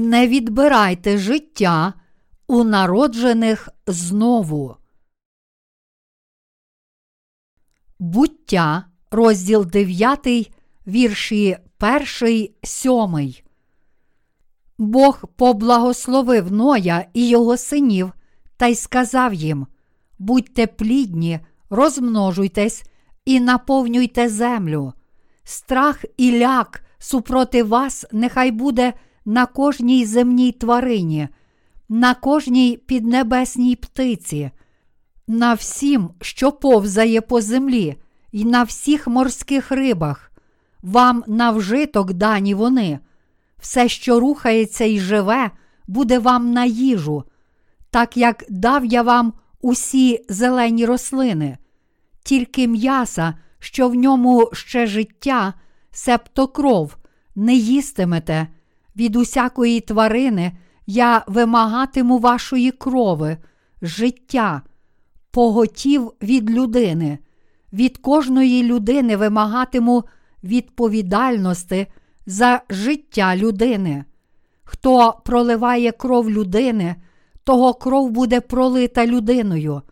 не відбирайте життя у народжених знову. Буття, розділ 9, вірші 1, 7. Бог поблагословив Ноя і його синів та й сказав їм: Будьте плідні, розмножуйтесь і наповнюйте землю. Страх і ляк супроти вас нехай буде на кожній земній тварині, на кожній піднебесній птиці, на всім, що повзає по землі, і на всіх морських рибах. Вам на вжиток дані вони. Все, що рухається і живе, буде вам на їжу, так як дав я вам усі зелені рослини, тільки м'яса, що в ньому ще життя, септо кров, не їстимете. Від усякої тварини я вимагатиму вашої крови, життя, поготів від людини. Від кожної людини вимагатиму відповідальності за життя людини. Хто проливає кров людини, того кров буде пролита людиною,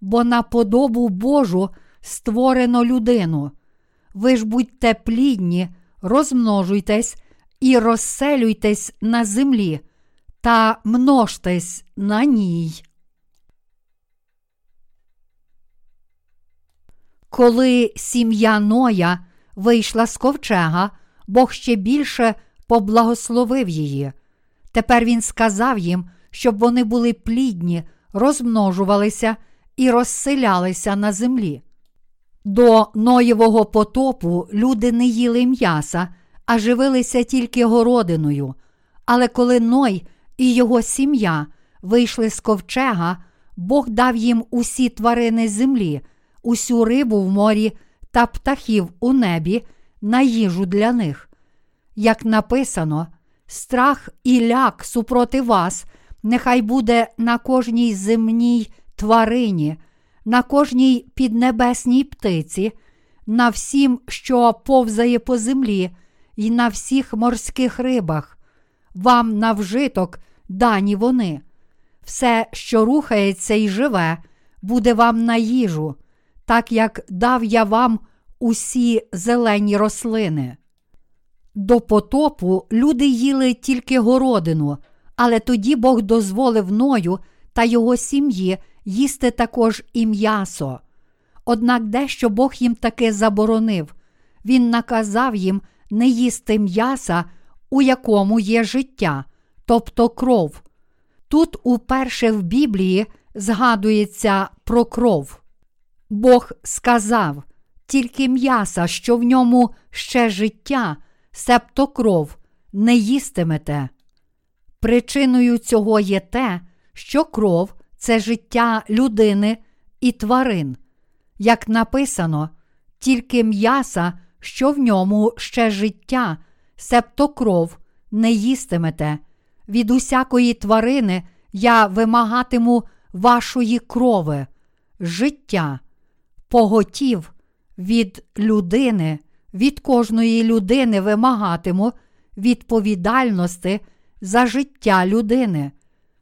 бо на подобу Божу створено людину. Ви ж будьте плідні, розмножуйтесь і розселюйтесь на землі та множтесь на ній. Коли сім'я Ноя вийшла з ковчега, Бог ще більше поблагословив її. Тепер він сказав їм, щоб вони були плідні, розмножувалися і розселялися на землі. До Ноєвого потопу люди не їли м'яса, а живилися тільки городиною. Але коли Ной і його сім'я вийшли з ковчега, Бог дав їм усі тварини землі, усю рибу в морі та птахів у небі на їжу для них. Як написано, страх і ляк супроти вас, нехай буде на кожній земній тварині, на кожній піднебесній птиці, на всім, що повзає по землі, і на всіх морських рибах. Вам на вжиток дані вони. Все, що рухається і живе, буде вам на їжу, так як дав я вам усі зелені рослини. До потопу люди їли тільки городину, але тоді Бог дозволив Ною та його сім'ї їсти також і м'ясо. Однак дещо Бог їм таки заборонив, Він наказав їм не їсти м'яса, у якому є життя, тобто кров. Тут уперше в Біблії згадується про кров. Бог сказав, тільки м'яса, що в ньому ще життя, септо кров, не їстимете. Причиною цього є те, що кров це життя людини і тварин. Як написано, тільки м'яса, що в ньому ще життя, септо кров, не їстимете. Від усякої тварини я вимагатиму вашої крови, життя, поготів від людини, від кожної людини вимагатиму відповідальності за життя людини.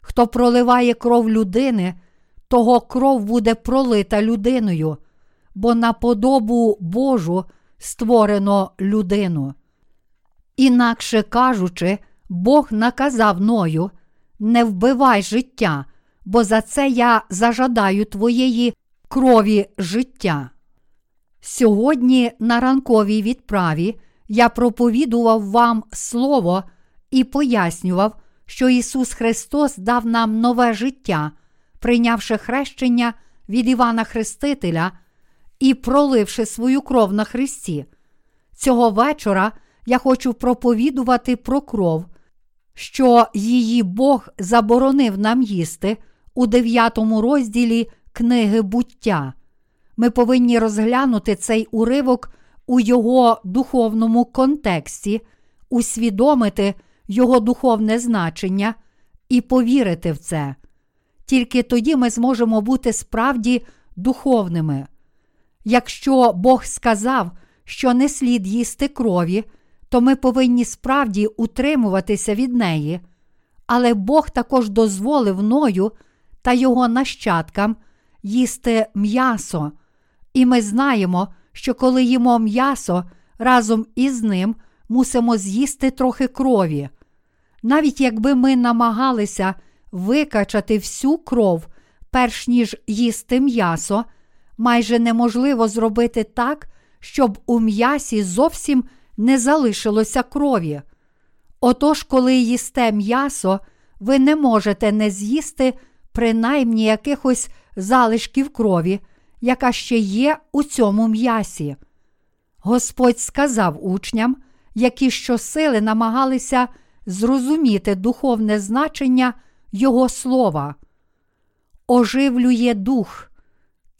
Хто проливає кров людини, того кров буде пролита людиною, бо на подобу Божу створено людину. Інакше кажучи, Бог наказав Ною, не вбивай життя, бо за це я зажадаю твоєї крові життя. Сьогодні на ранковій відправі я проповідував вам Слово і пояснював, що Ісус Христос дав нам нове життя, прийнявши хрещення від Івана Хрестителя і проливши свою кров на Христі. Цього вечора я хочу проповідувати про кров, що її Бог заборонив нам їсти у 9 розділі книги буття. Ми повинні розглянути цей уривок у його духовному контексті, усвідомити його духовне значення і повірити в це. Тільки тоді ми зможемо бути справді духовними. Якщо Бог сказав, що не слід їсти крові, то ми повинні справді утримуватися від неї. але Бог також дозволив Ною та його нащадкам їсти м'ясо. І ми знаємо, що коли їмо м'ясо, разом із ним мусимо з'їсти трохи крові. Навіть якби ми намагалися викачати всю кров, перш ніж їсти м'ясо, майже неможливо зробити так, щоб у м'ясі зовсім не залишилося крові. Отож, коли їсте м'ясо, ви не можете не з'їсти принаймні якихось залишків крові, яка ще є у цьому м'ясі. Господь сказав учням, які щосили намагалися зрозуміти духовне значення Його слова. Оживлює дух,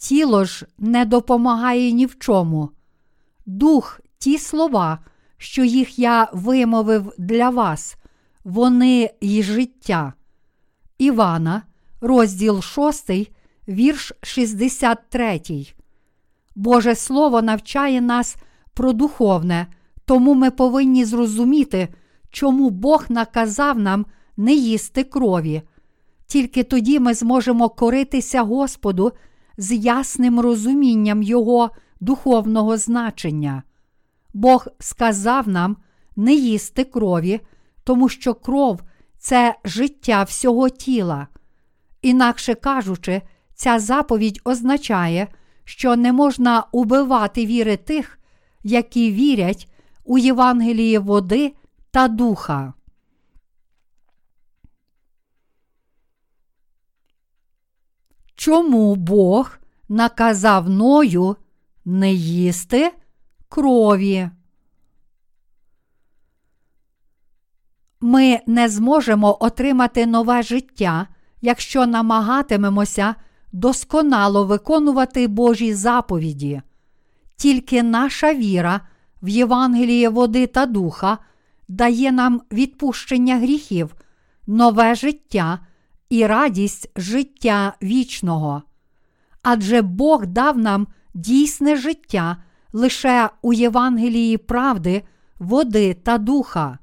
тіло ж не допомагає ні в чому. Дух, ті слова, що їх я вимовив для вас, вони й життя. Івана, розділ 6, вірш 63. Боже Слово навчає нас про духовне, тому ми повинні зрозуміти, чому Бог наказав нам не їсти крові. Тільки тоді ми зможемо коритися Господу з ясним розумінням Його духовного значення. Бог сказав нам не їсти крові, тому що кров це життя всього тіла. Інакше кажучи, ця заповідь означає, що не можна убивати віри тих, які вірять у Євангеліє води та духа. Чому Бог наказав Ною не їсти крові? Ми не зможемо отримати нове життя, якщо намагатимемося досконало виконувати Божі заповіді. Тільки наша віра в Євангеліє води та духа дає нам відпущення гріхів, нове життя і радість життя вічного. Адже Бог дав нам дійсне життя лише у Євангелії правди, води та духа.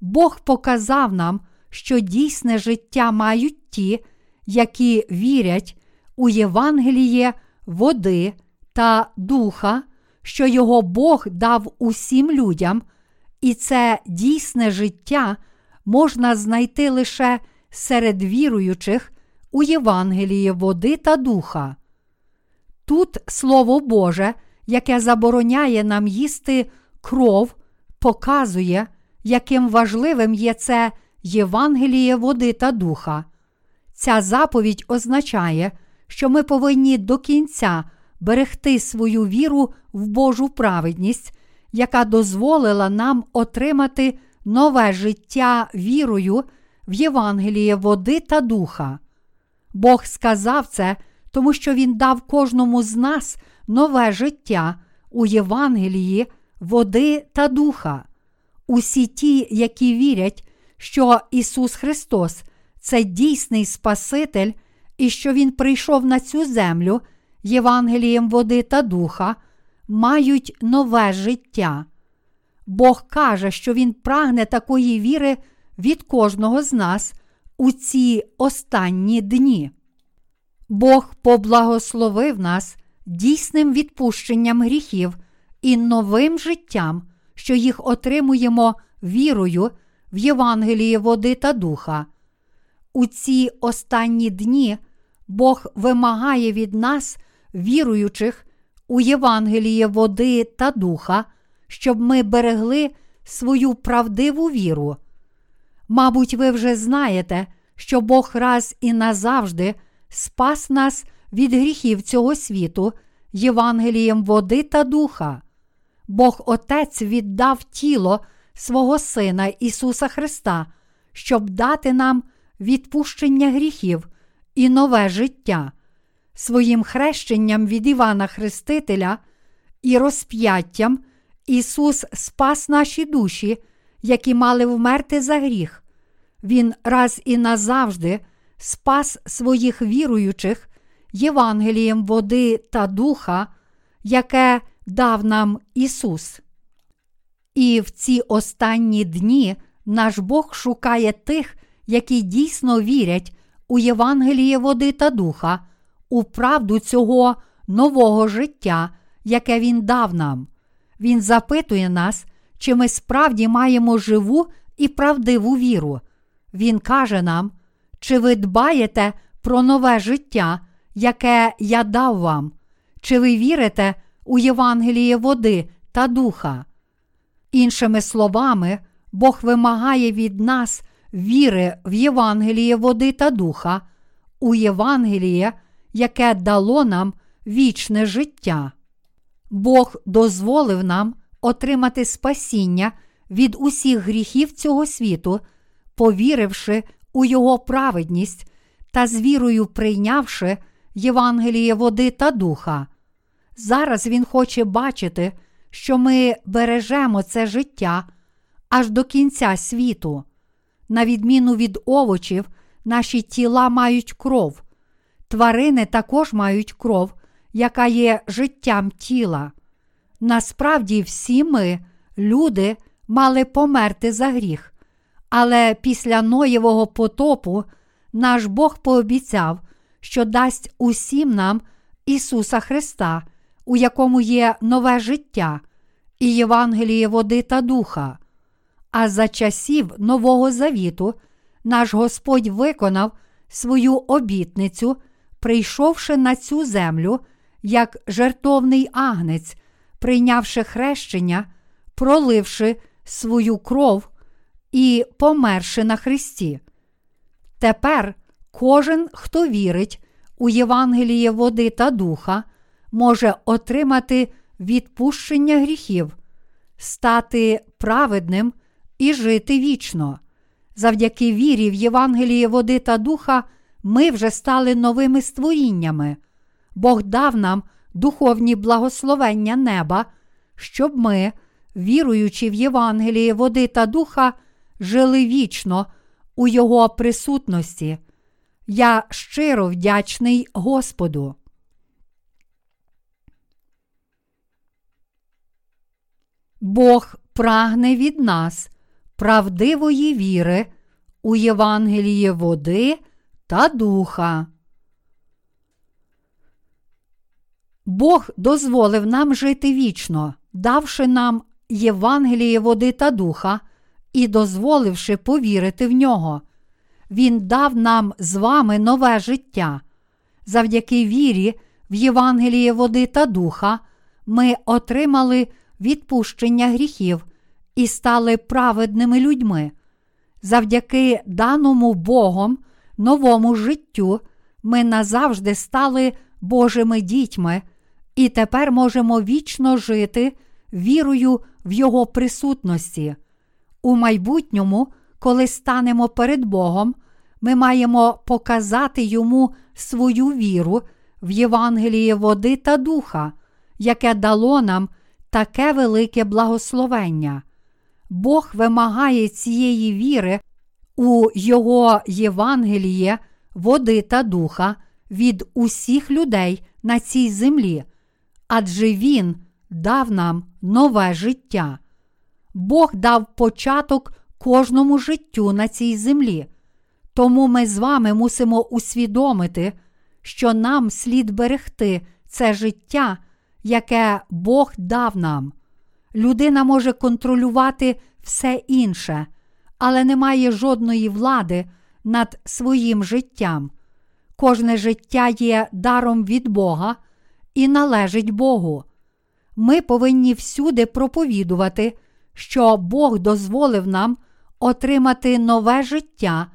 Бог показав нам, що дійсне життя мають ті, які вірять у Євангеліє води та духа, що його Бог дав усім людям, і це дійсне життя можна знайти лише серед віруючих у Євангелії води та духа. Тут Слово Боже, яке забороняє нам їсти кров, показує, яким важливим є це Євангеліє води та духа. Ця заповідь означає, що ми повинні до кінця берегти свою віру в Божу праведність, яка дозволила нам отримати нове життя вірою в Євангеліє води та духа. Бог сказав це, тому що Він дав кожному з нас нове життя у Євангелії води та духа. Усі ті, які вірять, що Ісус Христос це дійсний Спаситель і що Він прийшов на цю землю Євангелієм води та духа, мають нове життя. Бог каже, що Він прагне такої віри від кожного з нас у ці останні дні. Бог поблагословив нас дійсним відпущенням гріхів і новим життям, що їх отримуємо вірою в Євангеліє води та духа. У ці останні дні Бог вимагає від нас, віруючих у Євангеліє води та духа, щоб ми берегли свою правдиву віру. Мабуть, ви вже знаєте, що Бог раз і назавжди спас нас від гріхів цього світу Євангелієм води та духа. Бог Отець віддав тіло свого Сина Ісуса Христа, щоб дати нам відпущення гріхів і нове життя. Своїм хрещенням від Івана Хрестителя і розп'яттям Ісус спас наші душі, які мали вмерти за гріх. Він раз і назавжди спас своїх віруючих Євангелієм води та духа, яке дав нам Ісус. І в ці останні дні наш Бог шукає тих, які дійсно вірять у Євангеліє води та духа, у правду цього нового життя, яке Він дав нам. Він запитує нас, чи ми справді маємо живу і правдиву віру. Він каже нам, чи ви дбаєте про нове життя, яке я дав вам, чи ви вірите у Євангеліє води та духа. Іншими словами, Бог вимагає від нас віри в Євангеліє води та духа, у Євангеліє, яке дало нам вічне життя. Бог дозволив нам отримати спасіння від усіх гріхів цього світу, повіривши у Його праведність та з вірою прийнявши Євангеліє води та духа. Зараз Він хоче бачити, що ми бережемо це життя аж до кінця світу. На відміну від овочів, наші тіла мають кров. Тварини також мають кров, яка є життям тіла. Насправді, всі ми, люди, мали померти за гріх, але після Ноєвого потопу наш Бог пообіцяв, що дасть усім нам Ісуса Христа, у якому є нове життя, і Євангеліє води та духа. А за часів Нового Завіту наш Господь виконав свою обітницю, прийшовши на цю землю як жертовний агнець, прийнявши хрещення, проливши свою кров і померши на Христі. Тепер кожен, хто вірить у Євангеліє води та духа, може отримати відпущення гріхів, стати праведним і жити вічно. Завдяки вірі в Євангеліє води та духа ми вже стали новими створіннями. Бог дав нам духовні благословення неба, щоб ми, віруючи в Євангеліє води та духа, жили вічно у Його присутності. Я щиро вдячний Господу. Бог прагне від нас правдивої віри у Євангеліє води та духа. Бог дозволив нам жити вічно, давши нам Євангеліє води та духа і дозволивши повірити в нього. Він дав нам з вами нове життя. Завдяки вірі в Євангеліє води та духа ми отримали відпущення гріхів і стали праведними людьми. Завдяки даному Богом новому життю ми назавжди стали Божими дітьми і тепер можемо вічно жити вірою в Його присутності. У майбутньому, коли станемо перед Богом, ми маємо показати Йому свою віру в Євангеліє води та духа, яке дало нам таке велике благословення. Бог вимагає цієї віри у Його Євангеліє, води та духа від усіх людей на цій землі, адже Він дав нам нове життя. Бог дав початок кожному життю на цій землі. Тому ми з вами мусимо усвідомити, що нам слід берегти це життя, яке Бог дав нам. Людина може контролювати все інше, але не має жодної влади над своїм життям. Кожне життя є даром від Бога і належить Богу. Ми повинні всюди проповідувати, що Бог дозволив нам отримати нове життя,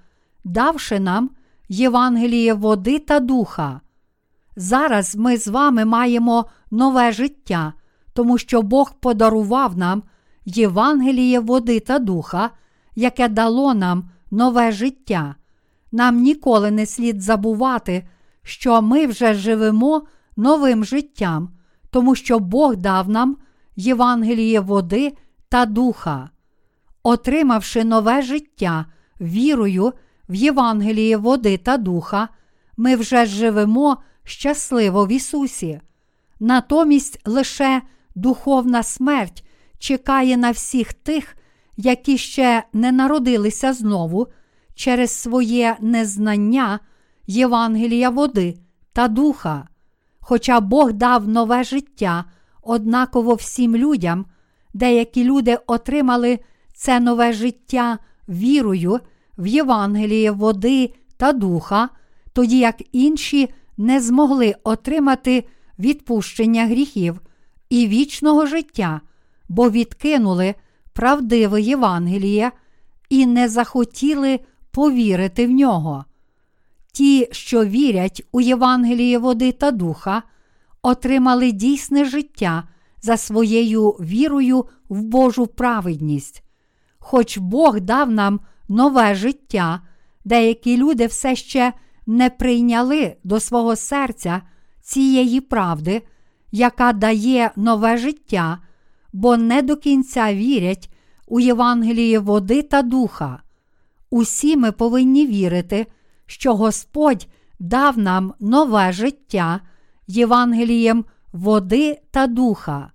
давши нам Євангеліє води та духа. Зараз ми з вами маємо нове життя, тому що Бог подарував нам Євангеліє води та духа, яке дало нам нове життя. Нам ніколи не слід забувати, що ми вже живемо новим життям, тому що Бог дав нам Євангеліє води та духа. Отримавши нове життя вірою в Євангеліє води та духа, ми вже живемо щасливо в Ісусі. Натомість лише духовна смерть чекає на всіх тих, які ще не народилися знову через своє незнання Євангелія води та духа. Хоча Бог дав нове життя однаково всім людям, деякі люди отримали це нове життя вірою в Євангеліє води та духа, тоді як інші не змогли отримати відпущення гріхів і вічного життя, бо відкинули правдиве Євангеліє і не захотіли повірити в нього. Ті, що вірять у Євангеліє води та духа, отримали дійсне життя за своєю вірою в Божу праведність. Хоч Бог дав нам нове життя, деякі люди все ще не прийняли до свого серця цієї правди, яка дає нове життя, бо не до кінця вірять у Євангеліє води та духа. Усі ми повинні вірити, що Господь дав нам нове життя Євангелієм води та духа.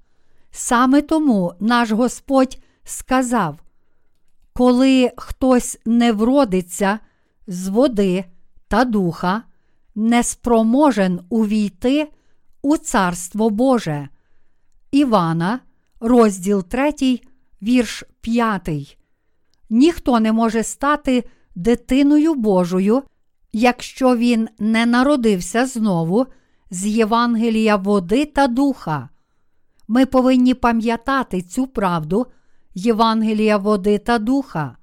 Саме тому наш Господь сказав: коли хтось не вродиться з води та духа, не спроможен увійти у Царство Боже. Івана, розділ 3, вірш 5. Ніхто не може стати дитиною Божою, якщо він не народився знову з Євангелія води та духа. Ми повинні пам'ятати цю правду Євангелія води та духа.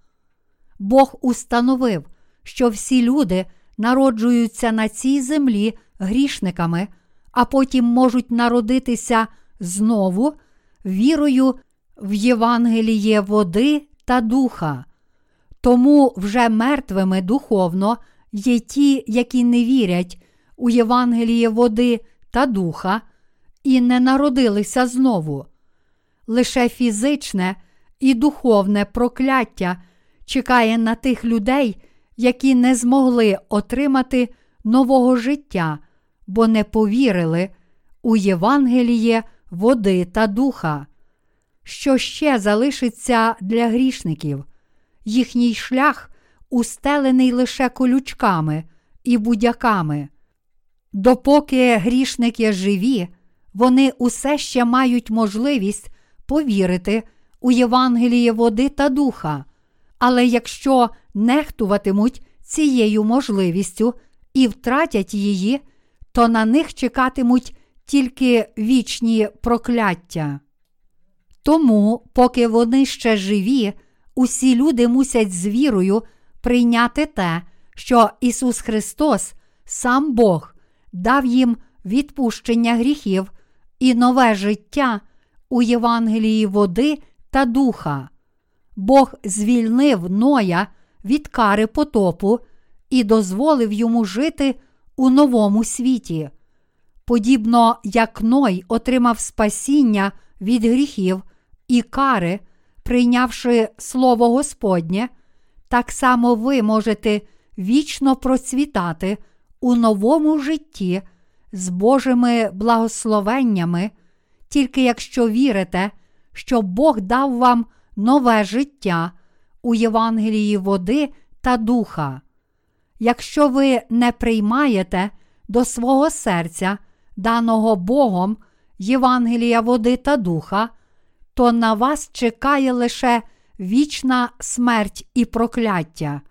Бог установив, що всі люди народжуються на цій землі грішниками, а потім можуть народитися знову вірою в Євангеліє води та духа. Тому вже мертвими духовно є ті, які не вірять у Євангеліє води та духа і не народилися знову. Лише фізичне і духовне прокляття чекає на тих людей, які не змогли отримати нового життя, бо не повірили у Євангеліє води та духа. Що ще залишиться для грішників? Їхній шлях устелений лише колючками і будяками. Допоки грішники живі, вони усе ще мають можливість повірити у Євангеліє води та духа, але якщо нехтуватимуть цією можливістю і втратять її, то на них чекатимуть тільки вічні прокляття. Тому, поки вони ще живі, усі люди мусять з вірою прийняти те, що Ісус Христос, сам Бог, дав їм відпущення гріхів і нове життя у Євангелії води та духа. Бог звільнив Ноя від кари потопу і дозволив йому жити у новому світі. Подібно як Ной отримав спасіння від гріхів і кари, прийнявши Слово Господнє, так само ви можете вічно процвітати у новому житті з Божими благословеннями, тільки якщо вірите, що Бог дав вам нове життя у Євангелії води та духа. Якщо ви не приймаєте до свого серця, даного Богом Євангелія води та духа, то на вас чекає лише вічна смерть і прокляття.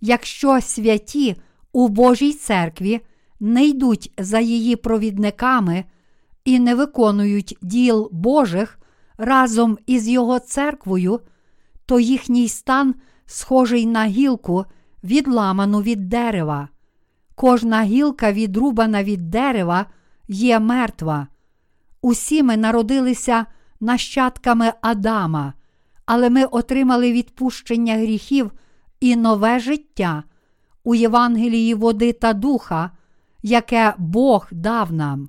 Якщо святі у Божій церкві не йдуть за її провідниками і не виконують діл Божих разом із Його церквою, то їхній стан схожий на гілку, відламану від дерева. Кожна гілка, відрубана від дерева, є мертва. Усі ми народилися нащадками Адама, але ми отримали відпущення гріхів і нове життя у Євангелії води та духа, яке Бог дав нам.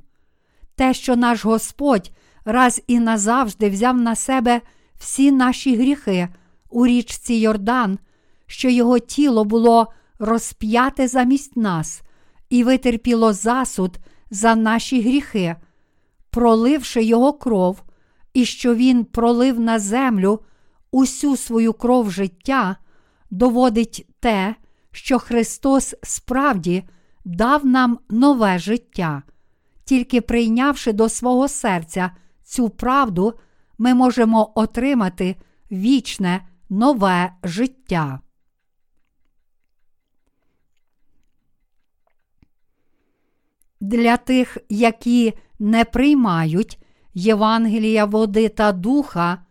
Те, що наш Господь раз і назавжди взяв на себе всі наші гріхи у річці Йордан, що його тіло було розп'яте замість нас і витерпіло засуд за наші гріхи, проливши його кров, і що Він пролив на землю усю свою кров життя, доводить те, що Христос справді дав нам нове життя. Тільки прийнявши до свого серця цю правду, ми можемо отримати вічне нове життя. Для тих, які не приймають Євангелія води та духа,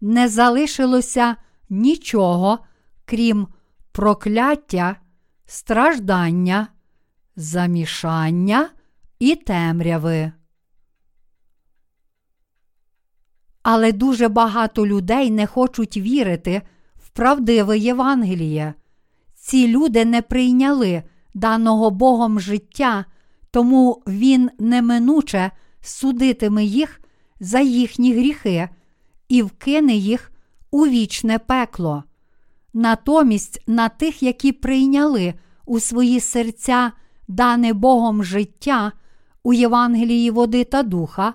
не залишилося нічого, крім прокляття, страждання, замішання і темряви. Але дуже багато людей не хочуть вірити в правдиве Євангеліє. Ці люди не прийняли даного Богом життя, тому Він неминуче судитиме їх за їхні гріхи і вкине їх у вічне пекло. Натомість на тих, які прийняли у свої серця дане Богом життя у Євангелії води та духа,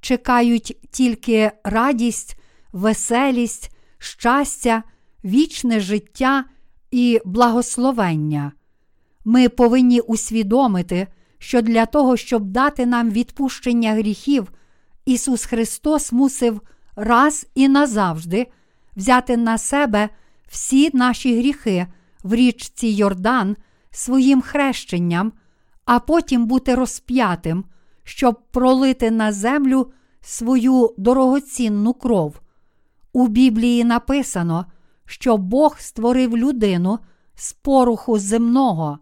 чекають тільки радість, веселість, щастя, вічне життя і благословення. Ми повинні усвідомити, що для того, щоб дати нам відпущення гріхів, Ісус Христос мусив раз і назавжди взяти на себе всі наші гріхи в річці Йордан своїм хрещенням, а потім бути розп'ятим, щоб пролити на землю свою дорогоцінну кров. У Біблії написано, що Бог створив людину з поруху земного.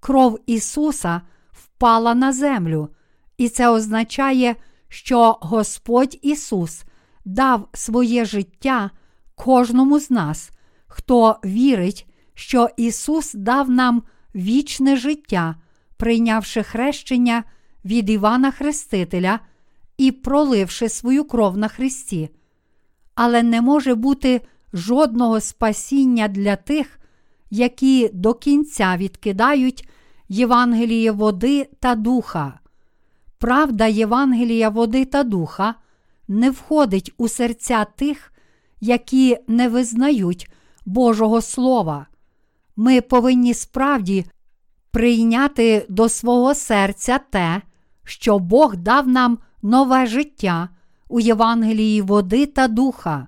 Кров Ісуса впала на землю, і це означає, що Господь Ісус дав своє життя кожному з нас, хто вірить, що Ісус дав нам вічне життя, прийнявши хрещення від Івана Хрестителя і проливши свою кров на Христі. Але не може бути жодного спасіння для тих, які до кінця відкидають Євангеліє води та духа. Правда Євангелія води та духа не входить у серця тих, які не визнають Божого Слова. Ми повинні справді прийняти до свого серця те, що Бог дав нам нове життя у Євангелії води та духа.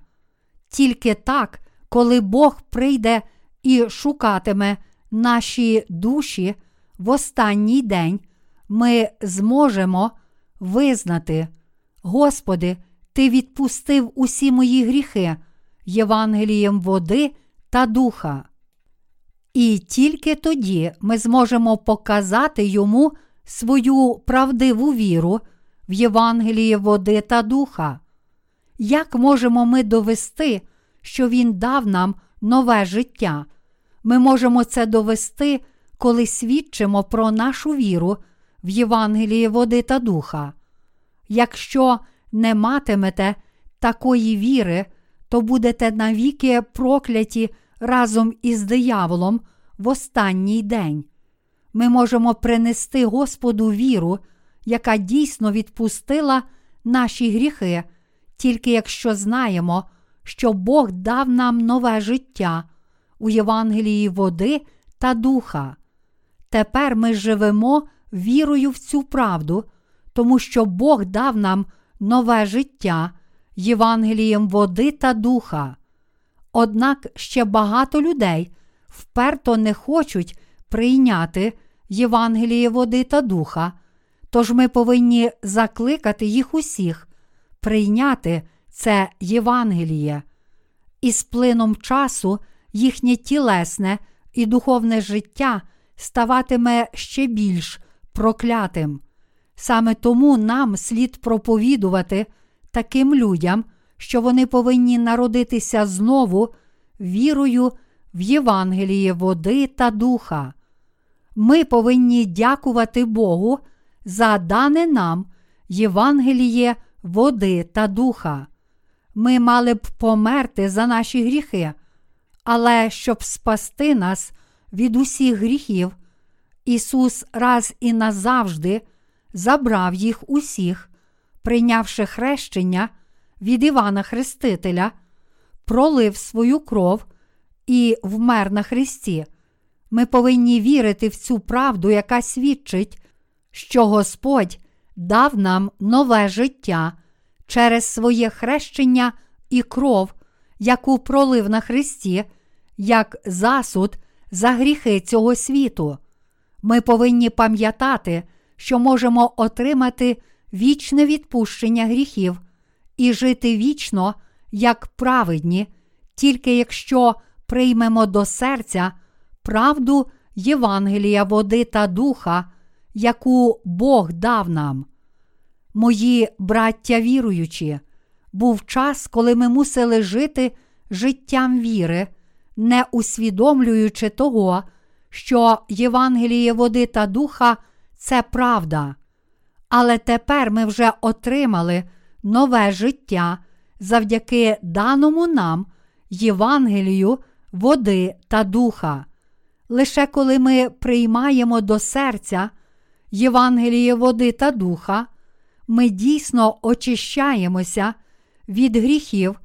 Тільки так, коли Бог прийде і шукатиме наші душі в останній день, ми зможемо визнати, Господи, Ти відпустив усі мої гріхи Євангелієм води та духа. І тільки тоді ми зможемо показати йому свою правдиву віру в Євангеліє води та духа. Як можемо ми довести, що Він дав нам нове життя? Ми можемо це довести, коли свідчимо про нашу віру в Євангелії води та духа. Якщо не матимете такої віри, то будете навіки прокляті разом із дияволом в останній день. Ми можемо принести Господу віру, яка дійсно відпустила наші гріхи, тільки якщо знаємо, що Бог дав нам нове життя у Євангелії води та духа. Тепер ми живемо вірою в цю правду, тому що Бог дав нам нове життя Євангелієм води та духа. Однак ще багато людей вперто не хочуть прийняти Євангеліє води та духа, тож ми повинні закликати їх усіх прийняти це Євангеліє. І з плином часу їхнє тілесне і духовне життя ставатиме ще більш проклятим. Саме тому нам слід проповідувати таким людям, що вони повинні народитися знову вірою в Євангеліє води та духа. Ми повинні дякувати Богу за дане нам Євангеліє води та духа. Ми мали б померти за наші гріхи, але щоб спасти нас від усіх гріхів, Ісус раз і назавжди забрав їх усіх, прийнявши хрещення від Івана Хрестителя, пролив свою кров і вмер на Христі. Ми повинні вірити в цю правду, яка свідчить, що Господь дав нам нове життя через своє хрещення і кров, яку пролив на Христі, як засуд за гріхи цього світу. Ми повинні пам'ятати, що можемо отримати вічне відпущення гріхів і жити вічно, як праведні, тільки якщо приймемо до серця правду Євангелія, води та духа, яку Бог дав нам. Мої браття віруючі, був час, коли ми мусили жити життям віри, не усвідомлюючи того, що Євангеліє води та духа це правда. Але тепер ми вже отримали нове життя завдяки даному нам Євангелію води та духа. Лише коли ми приймаємо до серця Євангеліє води та духа, ми дійсно очищаємося від гріхів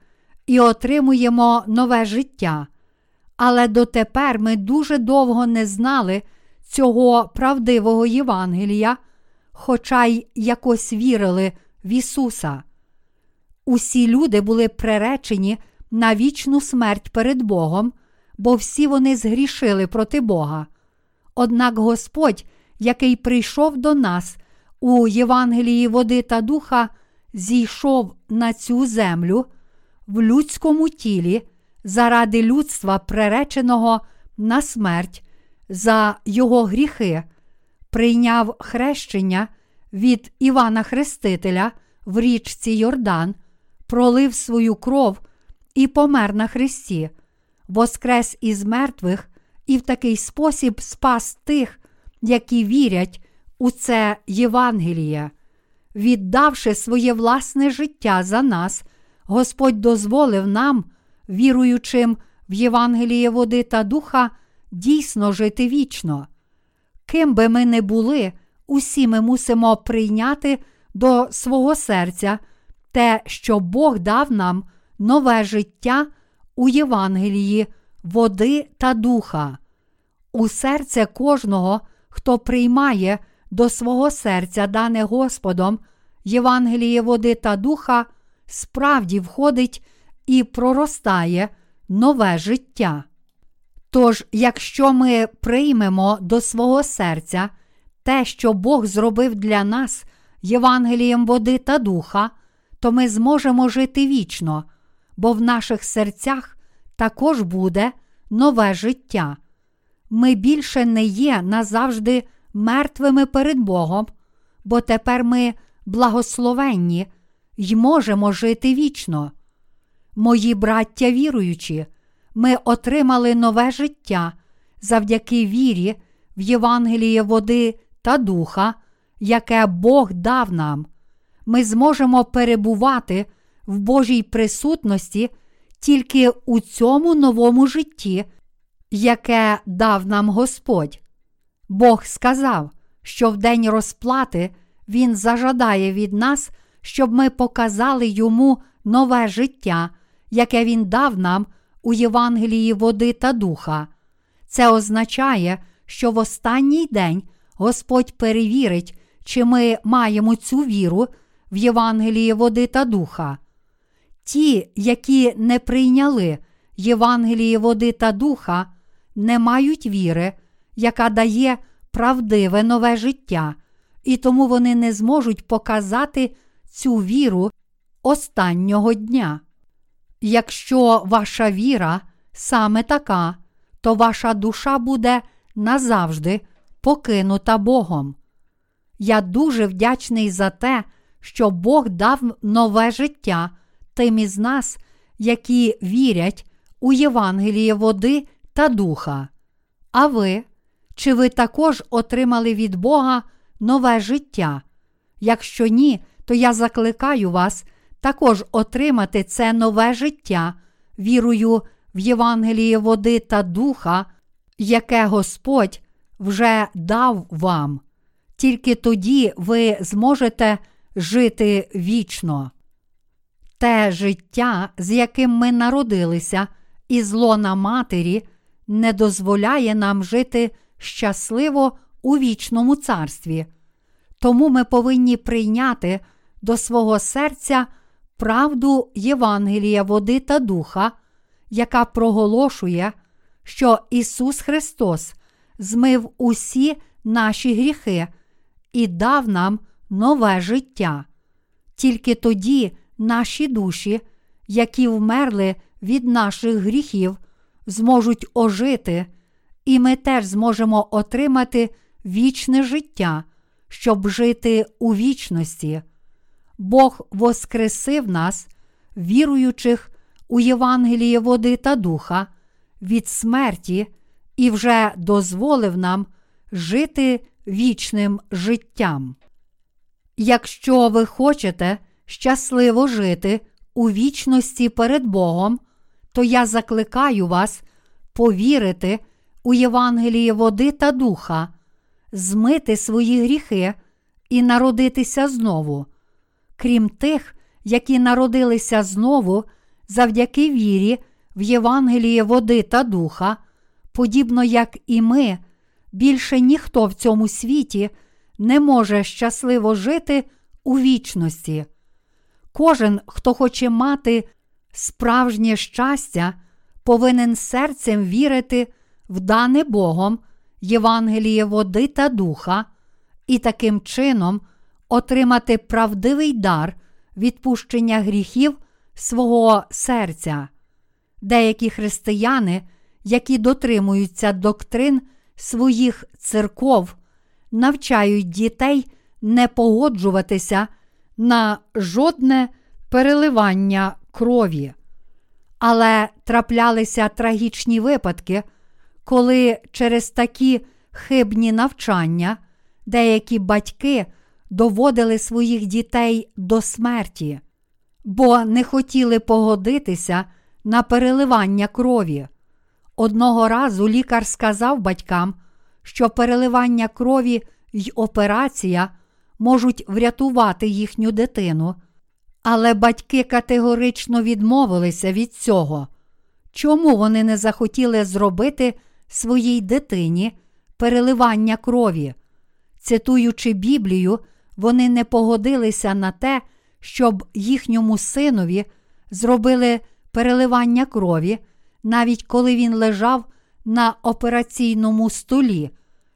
і отримуємо нове життя. Але дотепер ми дуже довго не знали цього правдивого Євангелія, хоча й якось вірили в Ісуса. Усі люди були приречені на вічну смерть перед Богом, бо всі вони згрішили проти Бога. Однак Господь, який прийшов до нас у Євангелії води та духа, зійшов на цю землю в людському тілі заради людства, приреченого на смерть за його гріхи, прийняв хрещення від Івана Хрестителя в річці Йордан, пролив свою кров і помер на Христі, воскрес із мертвих і в такий спосіб спас тих, які вірять у це Євангеліє. Віддавши своє власне життя за нас, Господь дозволив нам, віруючим в Євангеліє води та духа, дійсно жити вічно. Ким би ми не були, усі ми мусимо прийняти до свого серця те, що Бог дав нам нове життя у Євангелії, води та духа. У серце кожного, хто приймає до свого серця, дане Господом, Євангеліє води та духа, справді входить і проростає нове життя. Тож, якщо ми приймемо до свого серця те, що Бог зробив для нас Євангелієм води та духа, то ми зможемо жити вічно, бо в наших серцях також буде нове життя. Ми більше не є назавжди мертвими перед Богом, бо тепер ми благословенні й можемо жити вічно. Мої браття віруючі, ми отримали нове життя завдяки вірі в Євангеліє води та духа, яке Бог дав нам. Ми зможемо перебувати в Божій присутності тільки у цьому новому житті, яке дав нам Господь. Бог сказав, що в день розплати Він зажадає від нас, щоб ми показали йому нове життя, яке Він дав нам у Євангелії води та духа. Це означає, що в останній день Господь перевірить, чи ми маємо цю віру в Євангелії води та духа. Ті, які не прийняли Євангелії води та духа, не мають віри, яка дає правдиве нове життя, і тому вони не зможуть показати цю віру останнього дня. Якщо ваша віра саме така, то ваша душа буде назавжди покинута Богом. Я дуже вдячний за те, що Бог дав нове життя тим із нас, які вірять у Євангеліє води та духа. А ви, чи ви також отримали від Бога нове життя? Якщо ні, то я закликаю вас також отримати це нове життя, вірую в Євангеліє води та духа, яке Господь вже дав вам. Тільки тоді ви зможете жити вічно. Те життя, з яким ми народилися із лона матері, не дозволяє нам жити щасливо у вічному царстві. Тому ми повинні прийняти до свого серця правду Євангелія води та духа, яка проголошує, що Ісус Христос змив усі наші гріхи і дав нам нове життя. Тільки тоді наші душі, які вмерли від наших гріхів, зможуть ожити, і ми теж зможемо отримати вічне життя, щоб жити у вічності. Бог воскресив нас, віруючих у Євангеліє води та духа, від смерті і вже дозволив нам жити вічним життям. Якщо ви хочете щасливо жити у вічності перед Богом, то я закликаю вас повірити у Євангеліє води та духа, змити свої гріхи і народитися знову. Крім тих, які народилися знову завдяки вірі в Євангеліє води та духа, подібно як і ми, більше ніхто в цьому світі не може щасливо жити у вічності. Кожен, хто хоче мати справжнє щастя, повинен серцем вірити в дане Богом Євангеліє води та духа, і таким чином отримати правдивий дар відпущення гріхів свого серця. Деякі християни, які дотримуються доктрин своїх церков, навчають дітей не погоджуватися на жодне переливання крові. Але траплялися трагічні випадки, коли через такі хибні навчання деякі батьки доводили своїх дітей до смерті, бо не хотіли погодитися на переливання крові. Одного разу лікар сказав батькам, що переливання крові й операція можуть врятувати їхню дитину, але батьки категорично відмовилися від цього. Чому вони не захотіли зробити своїй дитині переливання крові? Цитуючи Біблію, вони не погодилися на те, щоб їхньому синові зробили переливання крові, навіть коли він лежав на операційному столі,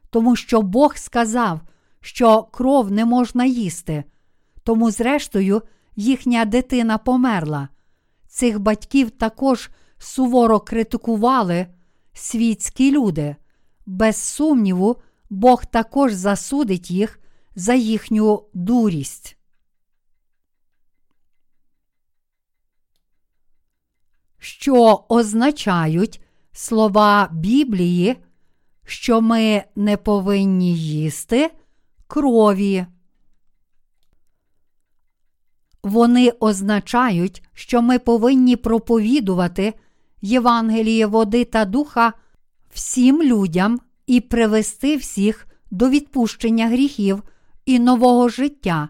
тому що Бог сказав, що кров не можна їсти. Тому, зрештою, їхня дитина померла. Цих батьків також суворо критикували світські люди. Без сумніву, Бог також засудить їх за їхню дурість. Що означають слова Біблії, що ми не повинні їсти крові? Вони означають, що ми повинні проповідувати Євангеліє води та духа всім людям і привести всіх до відпущення гріхів і нового життя,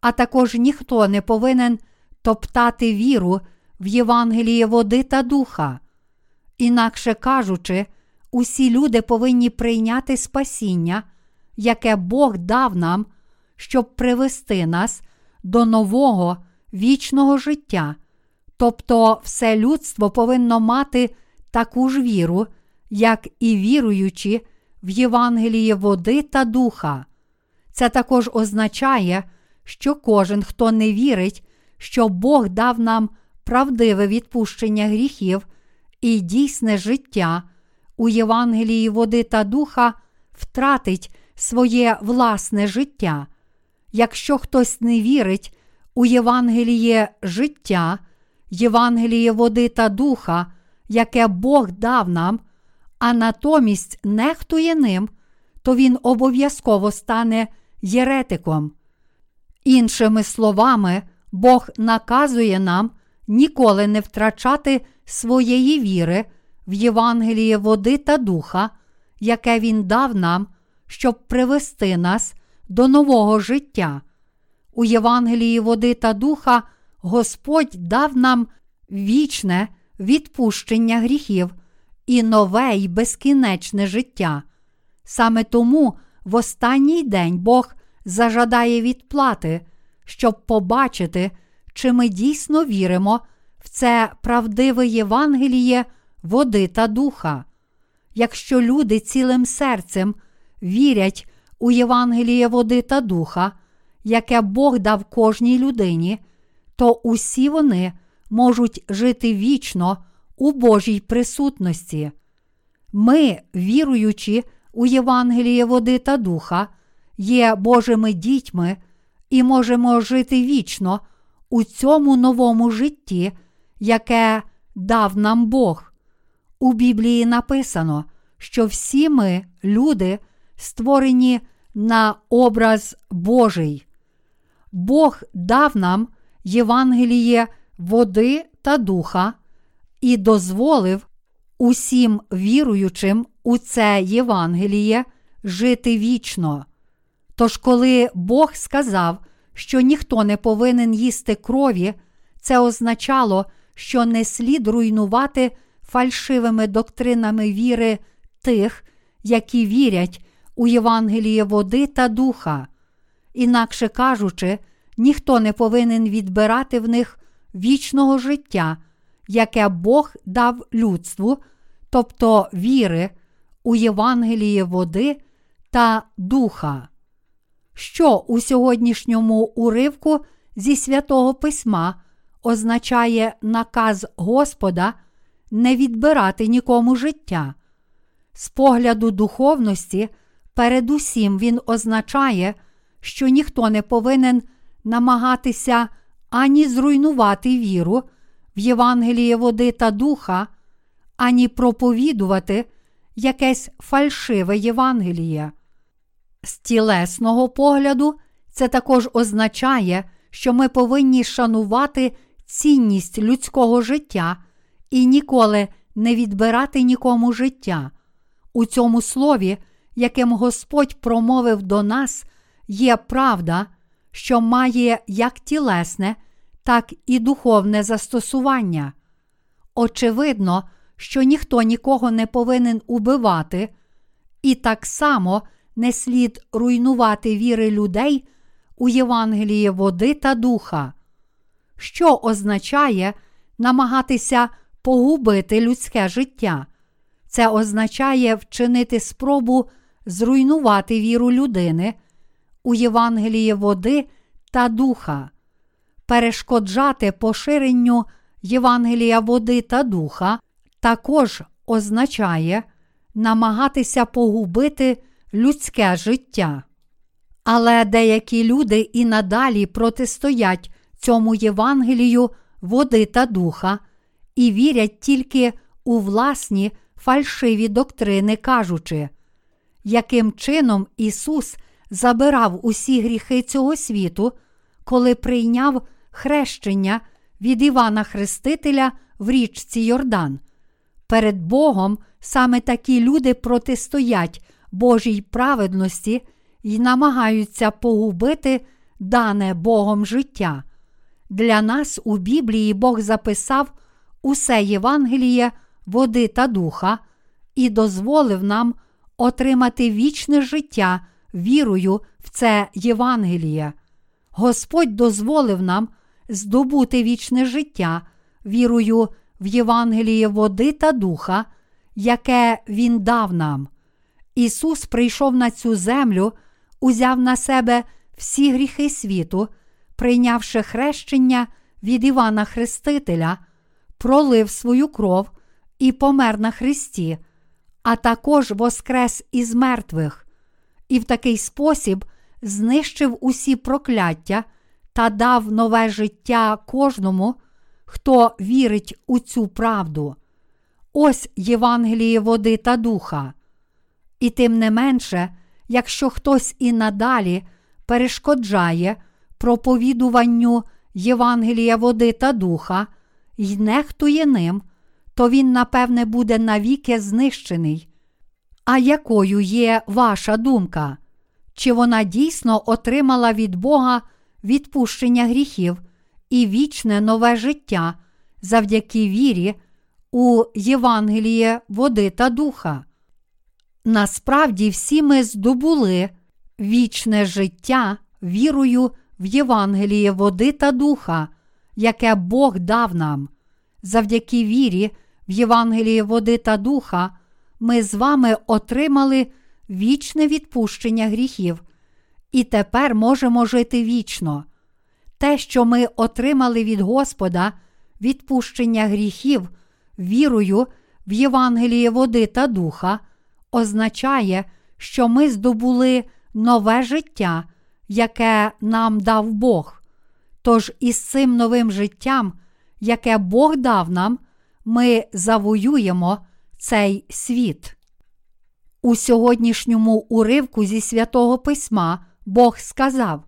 а також ніхто не повинен топтати віру в Євангеліє води та духа. Інакше кажучи, усі люди повинні прийняти спасіння, яке Бог дав нам, щоб привести нас до нового вічного життя. Тобто все людство повинно мати таку ж віру, як і віруючи в Євангеліє води та духа. Це також означає, що кожен, хто не вірить, що Бог дав нам правдиве відпущення гріхів і дійсне життя у Євангелії води та духа, втратить своє власне життя. Якщо хтось не вірить у Євангеліє життя, Євангеліє води та духа, яке Бог дав нам, а натомість нехтує ним, то він обов'язково стане єретиком. Іншими словами, Бог наказує нам ніколи не втрачати своєї віри в Євангеліє води та духа, яке Він дав нам, щоб привести нас до нового життя. У Євангелії води та духа Господь дав нам вічне відпущення гріхів і нове й безкінечне життя. Саме тому в останній день Бог зажадає відплати, щоб побачити, чи ми дійсно віримо в це правдиве Євангеліє води та духа. Якщо люди цілим серцем вірять у Євангеліє води та духа, яке Бог дав кожній людині, то усі вони можуть жити вічно у Божій присутності. Ми, віруючи у Євангеліє води та духа, є Божими дітьми і можемо жити вічно у цьому новому житті, яке дав нам Бог. У Біблії написано, що всі ми, люди, створені на образ Божий. Бог дав нам Євангеліє води та духа і дозволив усім віруючим у це Євангеліє жити вічно. Тож, коли Бог сказав, що ніхто не повинен їсти крові, це означало, що не слід руйнувати фальшивими доктринами віри тих, які вірять у Євангеліє води та духа. Інакше кажучи, ніхто не повинен відбирати в них вічного життя, яке Бог дав людству, тобто віри у Євангеліє води та духа. Що у сьогоднішньому уривку зі святого письма означає наказ Господа не відбирати нікому життя. З погляду духовності, передусім він означає, що ніхто не повинен намагатися ані зруйнувати віру в Євангеліє води та духа, ані проповідувати якесь фальшиве Євангеліє. З тілесного погляду, це також означає, що ми повинні шанувати цінність людського життя і ніколи не відбирати нікому життя. У цьому слові, яким Господь промовив до нас, є правда, що має як тілесне, так і духовне застосування. Очевидно, що ніхто нікого не повинен убивати, і так само не слід руйнувати віри людей у Євангеліє води та духа, що означає намагатися погубити людське життя. Це означає вчинити спробу зруйнувати віру людини у Євангеліє води та духа, перешкоджати поширенню Євангелія води та духа також означає намагатися погубити людське життя. Але деякі люди і надалі протистоять цьому Євангелію води та духа і вірять тільки у власні фальшиві доктрини, кажучи, яким чином Ісус забирав усі гріхи цього світу, коли прийняв хрещення від Івана Хрестителя в річці Йордан. Перед Богом саме такі люди протистоять Божій праведності і намагаються погубити дане Богом життя. Для нас у Біблії Бог записав усе Євангеліє, води та духа і дозволив нам отримати вічне життя вірою в це Євангеліє. Господь дозволив нам здобути вічне життя вірою в Євангеліє води та духа, яке Він дав нам. Ісус прийшов на цю землю, узяв на себе всі гріхи світу, прийнявши хрещення від Івана Хрестителя, пролив свою кров і помер на Христі, а також воскрес із мертвих, і в такий спосіб знищив усі прокляття та дав нове життя кожному, хто вірить у цю правду. Ось Євангеліє води та духа. І тим не менше, якщо хтось і надалі перешкоджає проповідуванню Євангелія води та духа й нехтує ним, то він, напевне, буде навіки знищений. А якою є ваша думка? Чи вона дійсно отримала від Бога відпущення гріхів і вічне нове життя завдяки вірі у Євангеліє води та духа. Насправді всі ми здобули вічне життя вірою в Євангеліє води та духа, яке Бог дав нам. Завдяки вірі в Євангеліє води та духа ми з вами отримали вічне відпущення гріхів, і тепер можемо жити вічно. Те, що ми отримали від Господа, відпущення гріхів, вірою в Євангеліє води та духа, означає, що ми здобули нове життя, яке нам дав Бог. Тож із цим новим життям, яке Бог дав нам, ми завоюємо цей світ. У сьогоднішньому уривку зі святого письма Бог сказав: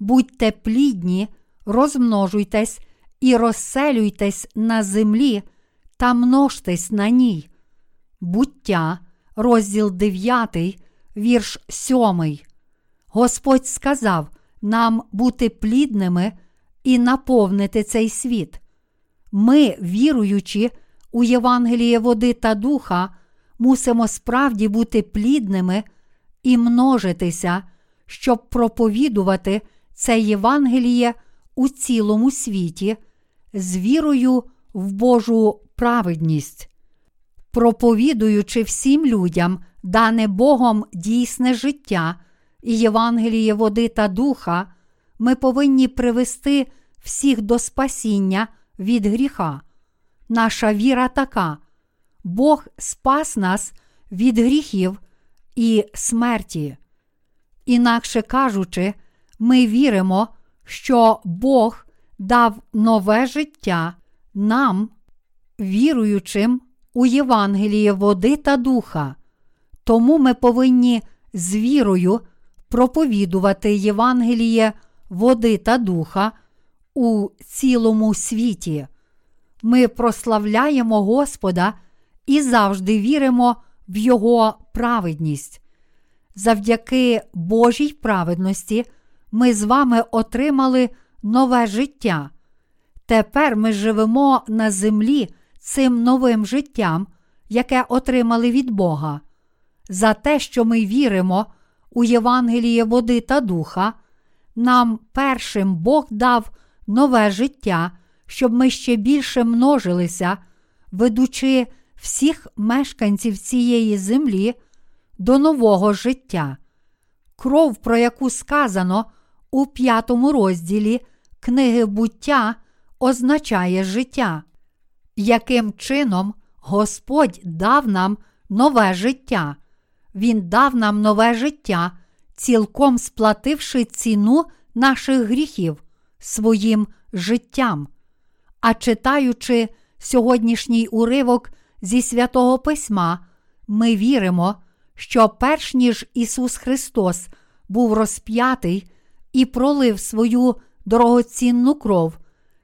Будьте плідні, розмножуйтесь і розселюйтесь на землі та множтесь на ній. Буття, розділ 9, вірш 7. Господь сказав нам бути плідними і наповнити цей світ. Ми, віруючи у Євангеліє води та духа, мусимо справді бути плідними і множитися, щоб проповідувати це Євангеліє у цілому світі з вірою в Божу праведність, проповідуючи всім людям дане Богом дійсне життя і Євангеліє води та духа, ми повинні привести всіх до спасіння від гріха. Наша віра така. Бог спас нас від гріхів і смерті. Інакше кажучи, ми віримо, що Бог дав нове життя нам, віруючим у Євангеліє води та духа. Тому ми повинні з вірою проповідувати Євангеліє води та духа у цілому світі. Ми прославляємо Господа і завжди віримо в Його праведність. Завдяки Божій праведності ми з вами отримали нове життя. Тепер ми живемо на землі цим новим життям, яке отримали від Бога. За те, що ми віримо у Євангеліє води та духа, нам першим Бог дав нове життя, щоб ми ще більше множилися, ведучи всіх мешканців цієї землі до нового життя. Кров, про яку сказано у п'ятому розділі книги буття, означає життя, яким чином Господь дав нам нове життя. Він дав нам нове життя, цілком сплативши ціну наших гріхів своїм життям. А читаючи сьогоднішній уривок зі святого Письма, ми віримо, що перш ніж Ісус Христос був розп'ятий і пролив свою дорогоцінну кров,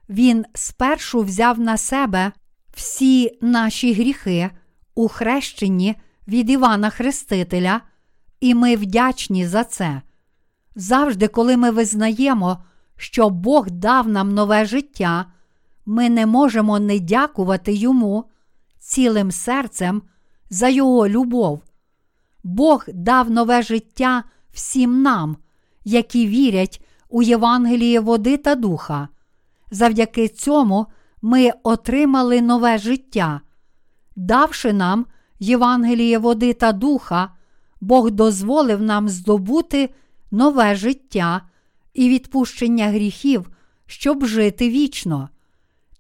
Він спершу взяв на себе всі наші гріхи у хрещенні від Івана Хрестителя, і ми вдячні за це. Завжди, коли ми визнаємо, що Бог дав нам нове життя, ми не можемо не дякувати Йому цілим серцем за Його любов. Бог дав нове життя всім нам, які вірять у Євангеліє води та духа. Завдяки цьому ми отримали нове життя. Давши нам Євангеліє води та духа, Бог дозволив нам здобути нове життя і відпущення гріхів, щоб жити вічно.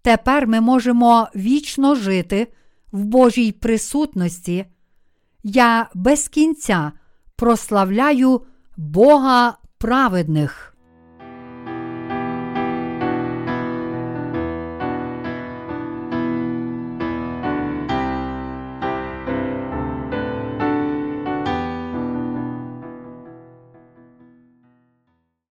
Тепер ми можемо вічно жити в Божій присутності. Я без кінця прославляю Бога праведних.